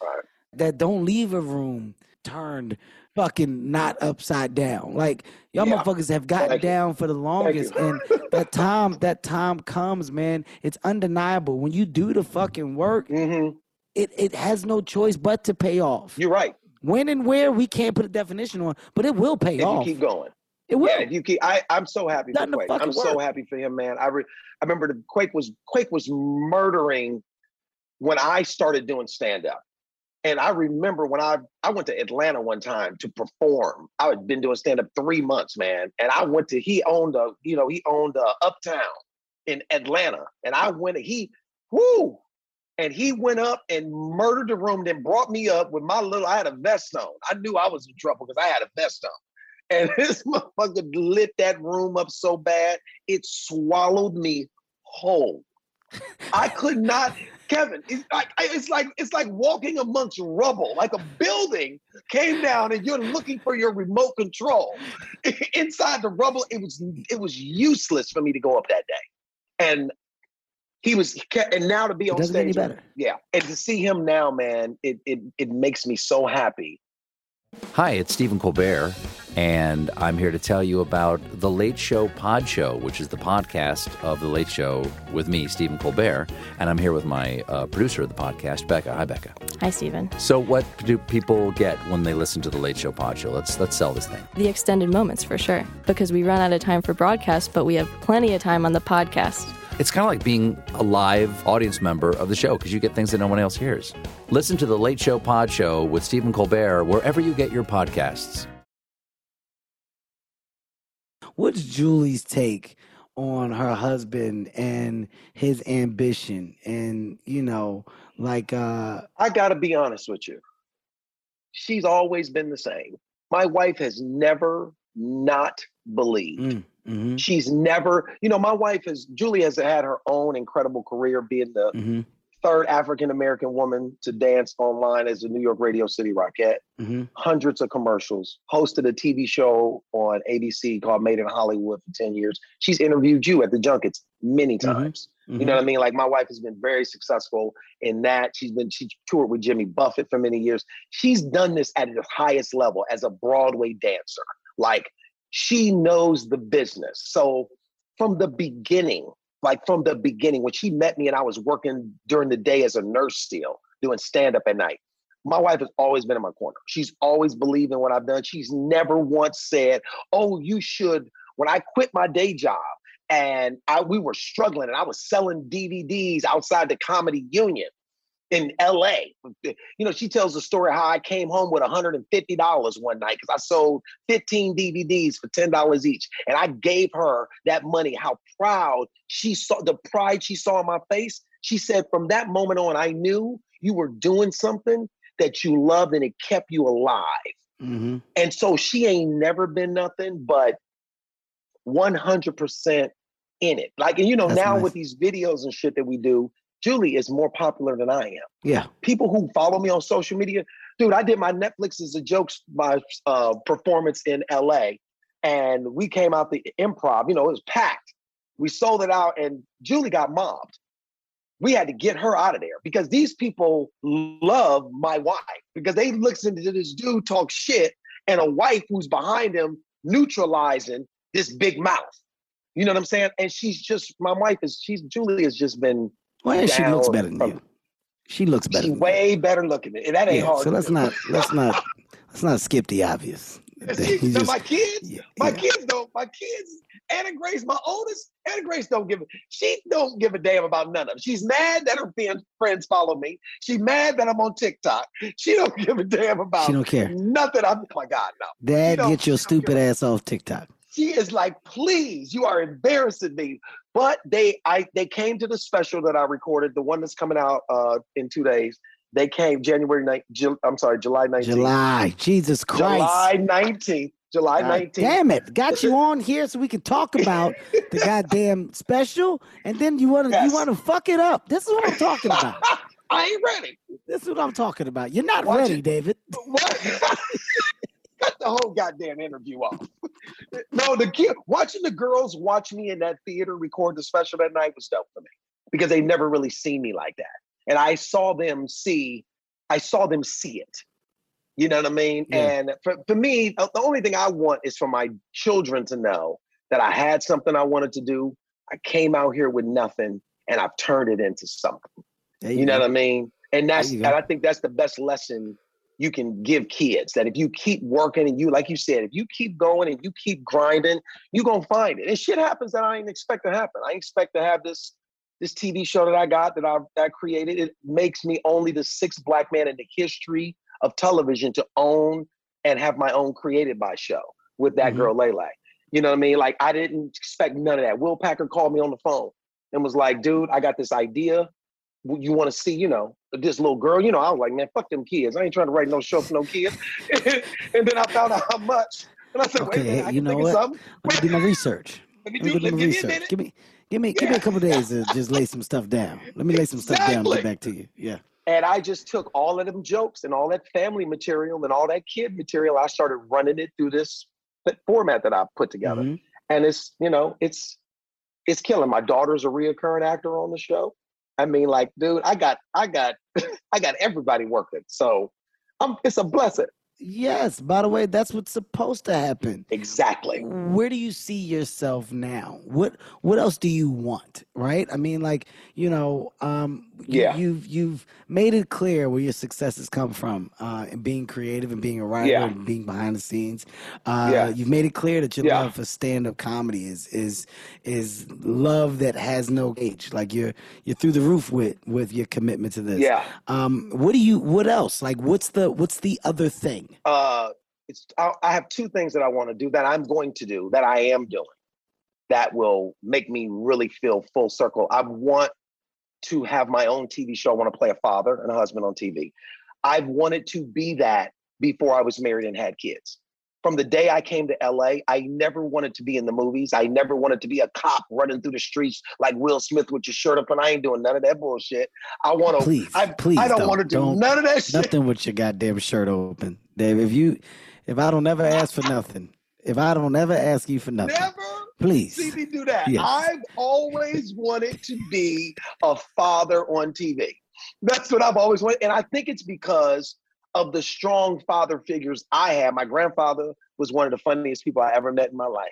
that don't leave a room turned fucking not upside down. Like y'all Yeah. motherfuckers have gotten Thank you. down for the longest, and that time that time comes, man. It's undeniable when you do the fucking work. Mm-hmm. It it has no choice but to pay off. You're right. When and where we can't put a definition on, but it will pay if off. you keep going. It will. Yeah, if you keep, I, I'm so happy for Quake. I'm so happy for him, man. I, re, I remember the Quake was Quake was murdering when I started doing stand up. And I remember when I I went to Atlanta one time to perform. I had been doing stand up three months, man. And I went to he owned a you know he owned a Uptown in Atlanta, and I went he whoo, and he went up and murdered the room. Then brought me up with my little. I had a vest on. I knew I was in trouble because I had a vest on. And [laughs] this motherfucker lit that room up so bad it swallowed me whole. I could not, Kevin. It's like it's like it's like walking amongst rubble. Like a building came down and you're looking for your remote control [laughs] inside the rubble. It was it was useless for me to go up that day, and he was and now to be on doesn't get any stage, better. yeah, and to see him now, man, it it it makes me so happy. Hi, it's Stephen Colbert, and I'm here to tell you about The Late Show Pod Show, which is the podcast of The Late Show with me, Stephen Colbert, and I'm here with my uh, producer of the podcast, Becca. Hi, Becca. Hi, Stephen. So, what do people get when they listen to The Late Show Pod Show? Let's let's sell this thing. The extended moments for sure, because we run out of time for broadcast, but we have plenty of time on the podcast. It's kind of like being a live audience member of the show because you get things that no one else hears. Listen to The Late Show Pod Show with Stephen Colbert wherever you get your podcasts. What's Julie's take on her husband and his ambition and you know like uh I got to be honest with you. She's always been the same. My wife has never not believed. Mm-hmm, She's never, you know, my wife has, Julie has had her own incredible career being the mm-hmm, third African American woman to dance online as a New York Radio City Rockette. mm-hmm. Hundreds of commercials, hosted a TV show on ABC called Made in Hollywood for 10 years. She's interviewed you at the junkets many Mm-hmm. times. You know what I mean? Like my wife has been very successful in that. She's been she toured with Jimmy Buffett for many years. She's done this at the highest level as a Broadway dancer. Like she knows the business. So from the beginning, like from the beginning, when she met me and I was working during the day as a nurse still, doing stand-up at night. My wife has always been in my corner. She's always believed in what I've done. She's never once said, "Oh, you should." When I quit my day job and I we were struggling and I was selling DVDs outside the comedy union in LA. You know, she tells the story how I came home with $150 one night because I sold 15 DVDs for $10 each. And I gave her that money, how proud she saw the pride she saw in my face. She said, from that moment on, I knew you were doing something that you loved and it kept you alive. Mm-hmm. And so she ain't never been nothing but 100% in it. Like, and you know, That's now nice. with these videos and shit that we do, Julie is more popular than I am. Yeah. People who follow me on social media, dude, I did my Netflix as a jokes, my uh, performance in LA, and we came out the improv, you know, it was packed. We sold it out, and Julie got mobbed. We had to get her out of there because these people love my wife because they listen to this dude talk shit and a wife who's behind him neutralizing this big mouth. You know what I'm saying? And she's just my wife is she's Julie has just been Well, she looks better than you. She looks better. Way better looking. And that ain't Yeah, hard. so let's do. not let's not let's not skip the obvious. See, [laughs] so just- my kids, my kids don't. My kids, Anna Grace, my oldest, Anna Grace don't give. a She don't give a damn about none of them. She's mad that her friends follow me. She's mad that I'm on TikTok. She don't [laughs] give a damn about. She don't care. Nothing. I'm. Oh my God, no. Dad, get your stupid ass off TikTok. She is like, please, you are embarrassing me. But they, I, they came to the special that I recorded, the one that's coming out uh, in two days. They came January 9th. Ju- I'm sorry, July 19th. July. Jesus Christ. July 19th. July God 19th. damn it! Got [laughs] you on here so we can talk about the goddamn special, and then you want to Yes. you want to fuck it up. This is what I'm talking about. [laughs] I ain't ready. This is what I'm talking about. You're not Watch ready, it. David. What? [laughs] Cut the whole goddamn interview off. No, the kid watching the girls watch me in that theater record the special that night was dope for me because they never really seen me like that, and I saw them see, I saw them see it. You know what I mean? Yeah. And for, for me, the only thing I want is for my children to know that I had something I wanted to do. I came out here with nothing, and I've turned it into something. There You, know go. what I mean? And that's and. I think that's the best lesson you can give kids. That if you keep working and you, like you said, if you keep going and you keep grinding, you're gonna find it. And shit happens that I didn't expect to happen. I expect to have this this TV show that I got that I that I created. It makes me only the sixth black man in the history of television to own and have my own created by show with that Mhm. girl Lay Lay. You know what I mean? Like I didn't expect none of that. Will Packer called me on the phone and was like, "Dude, I got this idea. You want to see, you know, this little girl?" You know, I was like, "Man, fuck them kids. I ain't trying to write no show for no kids." [laughs] and then I found out how much, and I said, "Wait Okay, minute, I you know what? of something." Let me do my research. [laughs] Let me Let me do. do my me give me a research. Give me, give me, give me a couple days to [laughs] just lay some stuff down. Let me lay some stuff down and get back to you. Yeah. And I just took all of them jokes and all that family material and all that kid material. I started running it through this format that I put together. Mhm. And it's, you know, it's it's killing. My daughter's a reoccurring actor on the show. I mean, like, dude, I got I got [laughs] I got everybody working. So I'm it's a blessing. Yes. By the way, that's what's supposed to happen. Exactly. Where do you see yourself now? What What else do you want? Right? I mean, like you know, um, Yeah. you've you've made it clear where your successes come from, uh, and being creative and being a writer Yeah. and being behind the scenes. Uh, Yeah. You've made it clear that your Yeah. love for stand up comedy is is is love that has no age. Like you're you're through the roof with with your commitment to this. Yeah. Um, what do you? What else? Like, what's the what's the other thing? Uh it's I, I have two things that I want to do that I'm going to do that I am doing that will make me really feel full circle. I want to have my own TV show. I want to play a father and a husband on TV. I've wanted to be that before I was married and had kids. From the day I came to LA, I never wanted to be in the movies. I never wanted to be a cop running through the streets like Will Smith with your shirt up, and I ain't doing none of that bullshit. I want to. Please, I, please, I don't, want to do Don't- none of that shit. Nothing with your goddamn shirt open, Dave. If you, if I don't ever ask for nothing, if I don't ever ask you for nothing, Never please. see me do that. Yes. I've always wanted to be a father on TV. That's what I've always wanted. And I think it's because of the strong father figures I had. My grandfather was one of the funniest people I ever met in my life.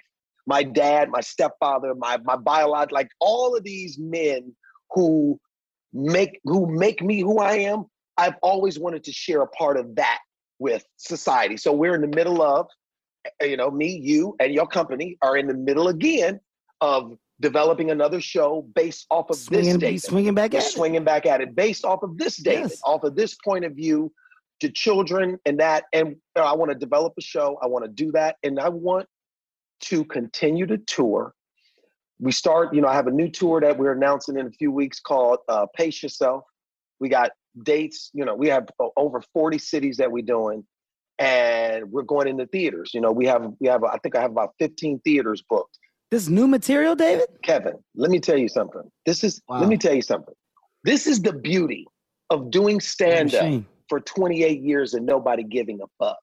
My dad, my stepfather, my my biological, like all of these men who make who make me who I am. I've always wanted to share a part of that with society. So we're in the middle of uh, you know, me, you, and your company are in the middle again of developing another show based off of this Swinging, swinging back We're at it. swinging back at it based off of this David, Yes. off of this point of view to children and that. And you know, I want to develop a show. I want to do that, and I want to continue to tour. We start, you know, I have a new tour that we're announcing in a few weeks called uh, Pace Yourself. We got dates, you know, we have over 40 cities that we're doing and we're going into theaters. You know, we have we have I think I have about 15 theaters booked. This new material, David. Kevin, let me tell you something. This is Wow. let me tell you something. This is the beauty of doing stand up for 28 years and nobody giving a fuck.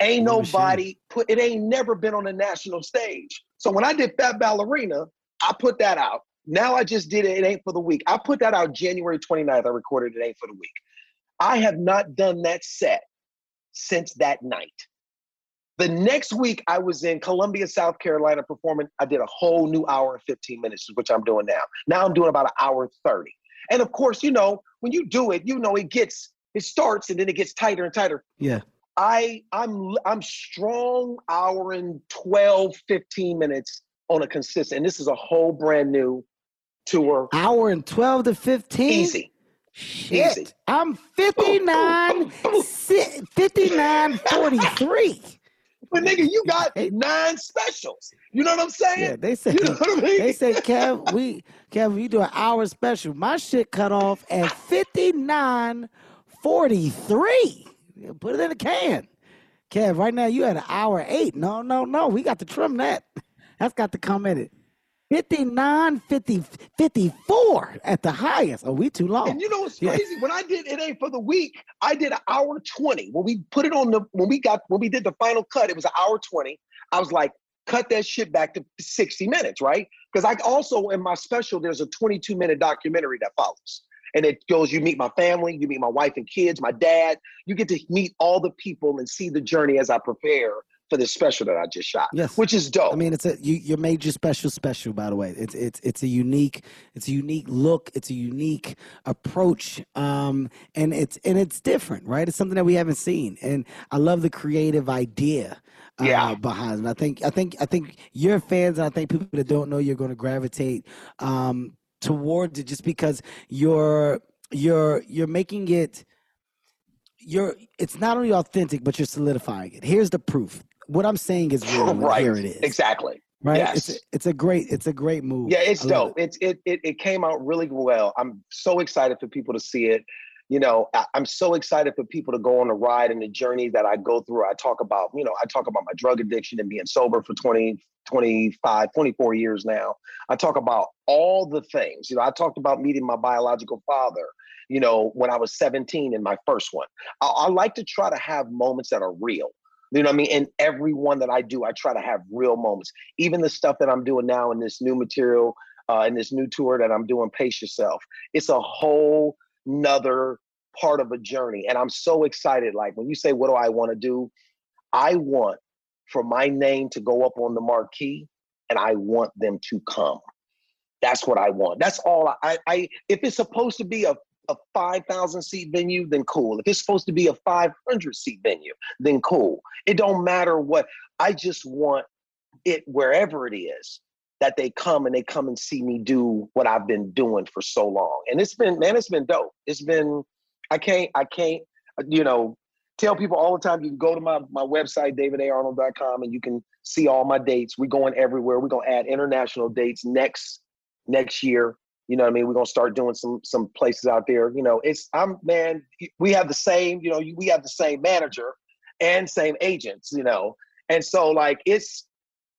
Ain't What a shame. nobody put it ain't never been on a national stage. So when I did Fat Ballerina, I put that out. Now I just did it, it ain't for the weak. I put that out January 29th. I recorded it ain't for the weak. I have not done that set since that night. The next week, I was in Columbia, South Carolina performing. I did a whole new hour and 15 minutes, which I'm doing now. Now I'm doing about an hour 30. And of course, you know, when you do it, you know, it gets, it starts and then it gets tighter and tighter. Yeah. I I'm I'm strong hour and 12, 15 minutes on a consistent. And this is a whole brand new tour. Hour and twelve to fifteen. Easy. Shit. Easy. I'm 59, [laughs] si- 59, 43. [laughs] But nigga, you got nine specials. You know what I'm saying? Yeah, they say You know what I mean? they say Kev, we Kev, we do an hour special. My shit cut off at [laughs] 59, 43. Put it in the can. Kev, right now you at an hour eight. No, no, no. We got to trim that. That's got to come in it. 59, 50, 54 at the highest. Oh, we too long. And you know what's Yeah. crazy? When I did it ain't for the weak, I did an hour 20. When we put it on the when we got when we did the final cut, it was an hour 20. I was like, cut that shit back to 60 minutes, right? Because I also in my special, there's a 22 minute documentary that follows. And it goes, you meet my family, you meet my wife and kids, my dad. You get to meet all the people and see the journey as I prepare for this special that I just shot. Yes, which is dope. I mean, it's a you. You made your special special. By the way, it's it's it's a unique it's a unique look. It's a unique approach, um, and it's and it's different, right? It's something that we haven't seen, and I love the creative idea. Uh, Yeah. behind it. I think I think I think your fans and I think people that don't know you're going to gravitate um, towards it just because you're you're you're making it you're it's not only authentic but you're solidifying it. Here's the proof. What I'm saying is real. right. Here it is. Exactly. Right. Yes. It's a, it's a great it's a great move. Yeah, it's dope. It's it, it it came out really well. I'm so excited for people to see it. You know, I, I'm so excited for people to go on the ride and the journey that I go through. I talk about, you know, I talk about my drug addiction and being sober for 20, 25, 24 years now. I talk about all the things. You know, I talked about meeting my biological father, you know, when I was 17 in my first one. I, I like to try to have moments that are real. You know what I mean? And every one that I do, I try to have real moments. Even the stuff that I'm doing now in this new material, uh, in this new tour that I'm doing, Pace Yourself. It's a whole nother part of a journey. And I'm so excited. Like when you say, what do I want to do? I want for my name to go up on the marquee and I want them to come. That's what I want. That's all I, I if it's supposed to be a, a 5,000 seat venue, then cool. If it's supposed to be a 500 seat venue, then cool. It don't matter what, I just want it wherever it is that they come and they come and see me do what I've been doing for so long. And it's been, man, it's been dope. It's been, I can't, I can't, you know, tell people all the time, you can go to my, my website, davidarnold.com, and you can see all my dates. We're going everywhere. We're going to add international dates next, next year. You know what I mean? We're going to start doing some, some places out there. You know, it's, I'm, man, we have the same, you know, we have the same manager and same agents, you know? And so like, it's,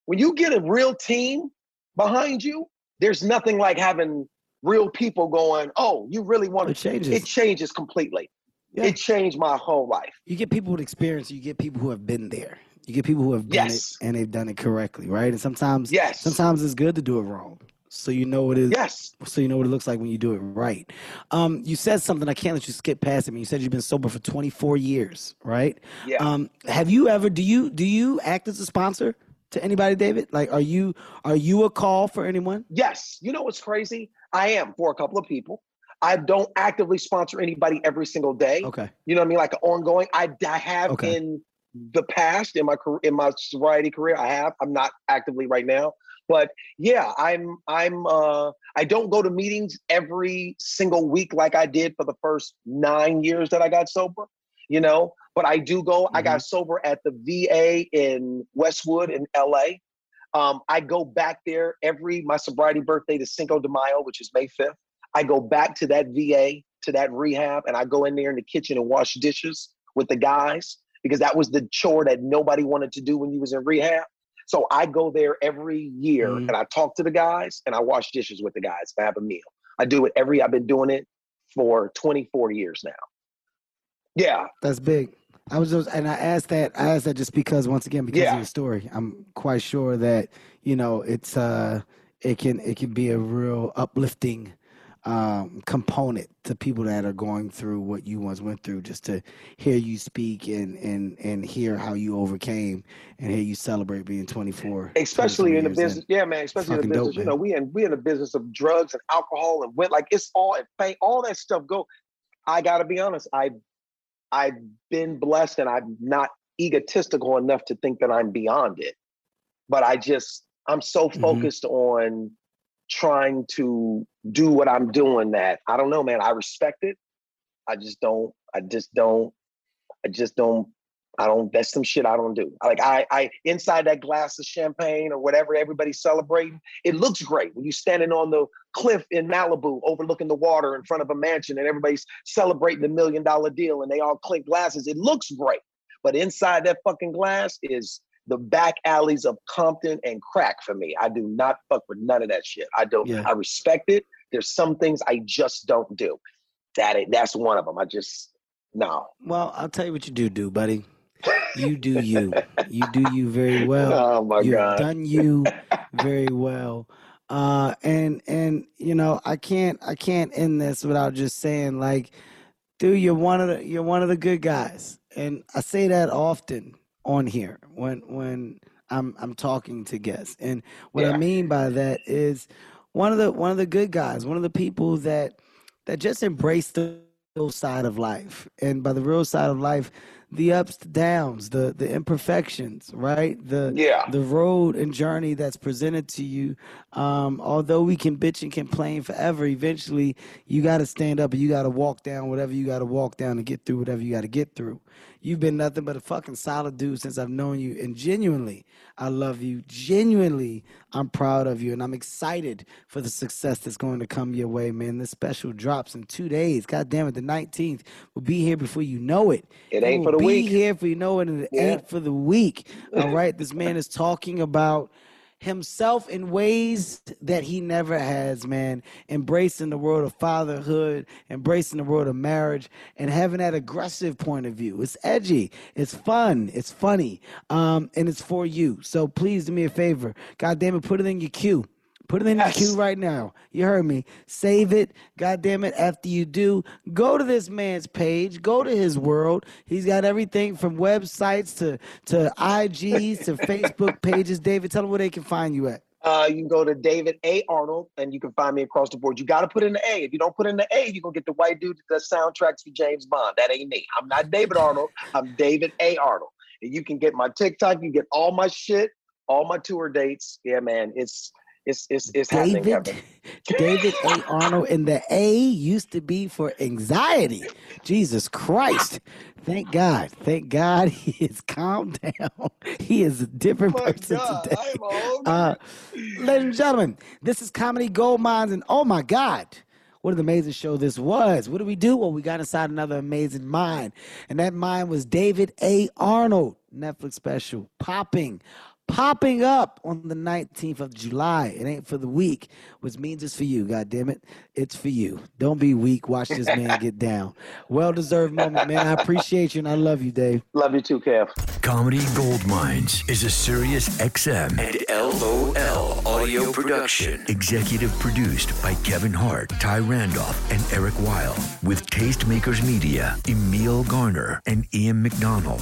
when you get a real team behind you, there's nothing like having real people going, oh, you really want to change It changes. It changes completely. It changed my whole life. You get people with experience, you get people who have been there. You get people who have done Yes. it and they've done it correctly, right? And sometimes Yes. sometimes it's good to do it wrong. So you know what it is. Yes. So you know what it looks like when you do it right. Um, you said something I can't let you skip past it. You said you've been sober for 24 years, right? Yeah. Um, have you ever do you do you act as a sponsor to anybody, David? Like are you are you a call for anyone? Yes. You know what's crazy? I am for a couple of people. I don't actively sponsor anybody every single day. Okay. You know what I mean? Like an ongoing. I, I have Okay. in the past in my career, in my sobriety career. I have. I'm not actively right now, but yeah, I'm. I'm. uh I don't go to meetings every single week like I did for the first nine years that I got sober. You know, but I do go. I got sober at the VA in Westwood in LA. Um, I go back there every my sobriety birthday to Cinco de Mayo, which is May 5th. I go back to that VA, to that rehab, and I go in there in the kitchen and wash dishes with the guys because that was the chore that nobody wanted to do when you was in rehab. So I go there every year and I talk to the guys and I wash dishes with the guys. I have a meal. I do it every, I've been doing it for 24 years now. Yeah. That's big. I was just, and I asked that. I asked that just because, once again, because Yeah. of the story. I'm quite sure that you know it's uh, it can it can be a real uplifting um, component to people that are going through what you once went through. Just to hear you speak and and and hear how you overcame and hear you celebrate being 24. especially in the in. business. Yeah, man. Especially in the fucking dope, business. you know, we in we in the business of drugs and alcohol and went like it's all and fame, all that stuff go. I gotta be honest. I I've been blessed and I'm not egotistical enough to think that I'm beyond it. But I just I'm so Mm-hmm. focused on trying to do what I'm doing that I don't know, man. I respect it. I just don't. I just don't. I just don't. I don't. That's some shit I don't do. Like I, I inside that glass of champagne or whatever everybody's celebrating, it looks great when you're standing on the cliff in Malibu, overlooking the water in front of a mansion, and everybody's celebrating the million dollar deal, and they all clink glasses. It looks great. But inside that fucking glass is the back alleys of Compton and crack for me. I do not fuck with none of that shit. I don't. Yeah. I respect it. There's some things I just don't do. That that's one of them. I just no. Well, I'll tell you what you do, do, buddy. You do you. You do you very [laughs] well. Oh my You've God. done you very well. Uh and and you know, I can't I can't end this without just saying like, dude, you're one of the you're one of the good guys. And I say that often on here when when I'm I'm talking to guests. And what I mean by that is one of the one of the good guys, one of the people that that just embrace the real side of life. And by the real side of life, the ups, the downs, the the imperfections, right? The Yeah. the road and journey that's presented to you. Um, although we can bitch and complain forever, eventually you got to stand up and you got to walk down whatever you got to walk down to get through whatever you got to get through. You've been nothing but a fucking solid dude since I've known you, and genuinely, I love you. Genuinely, I'm proud of you, and I'm excited for the success that's going to come your way, man. This special drops in two days. God damn it, the 19th We'll be here before you know it. It ain't will for the be weak. here for you know it, and it Yeah. ain't for the weak. All right, this man is talking about himself in ways that he never has, man. Embracing the world of fatherhood, embracing the world of marriage, and having that aggressive point of view. It's edgy, it's fun, it's funny, um, and it's for you. So please do me a favor. God damn it, put it in your queue. Put it in your queue right now. You heard me. Save it. God damn it. After you do, go to this man's page. Go to his world. He's got everything from websites to to IGs to Facebook [laughs] pages. David, tell them where they can find you at. Uh, you can go to David A. Arnold and you can find me across the board. You got to put in the A. If you don't put in the A, you're going to get the white dude that does soundtracks for James Bond. That ain't me. I'm not David Arnold. I'm David A. Arnold. And you can get my TikTok. You can get all my shit, all my tour dates. Yeah, man. It's it's it's it's happening, David, Kevin. [laughs] David A. Arnold, and the A used to be for anxiety. Jesus Christ. Thank God. Thank God [laughs] he is calmed down. [laughs] He is a different person today. Uh, ladies and gentlemen, this is Comedy Gold Minds, and oh my God. What an amazing show this was. What did we do? Well, we got inside another amazing mind. And that mind was David A. Arnold, Netflix special, popping, popping up on the 19th of July. It ain't for the weak, which means it's for you. God damn it. It's for you. Don't be weak. Watch this man get [laughs] down. Well deserved moment, man. I appreciate you and I love you, Dave. Love you too, Kev. Comedy Gold Minds is a Sirius XM and LOL audio production. Executive produced by Kevin Hart, Ty Randolph, and Eric Weil. With Tastemakers Media, Emil Garner, and Ian McDonald.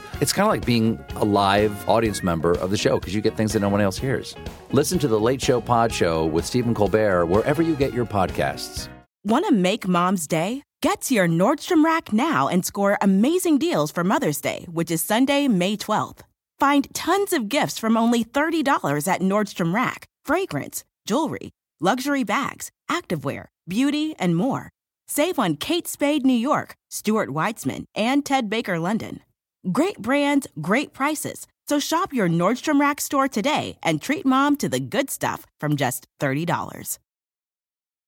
It's kind of like being a live audience member of the show because you get things that no one else hears. Listen to The Late Show Pod Show with Stephen Colbert wherever you get your podcasts. Want to make mom's day? Get to your Nordstrom Rack now and score amazing deals for Mother's Day, which is Sunday, May 12th. Find tons of gifts from only $30 at Nordstrom Rack fragrance, jewelry, luxury bags, activewear, beauty, and more. Save on Kate Spade New York, Stuart Weitzman, and Ted Baker London. Great brands, great prices. So shop your Nordstrom Rack store today and treat mom to the good stuff from just $30.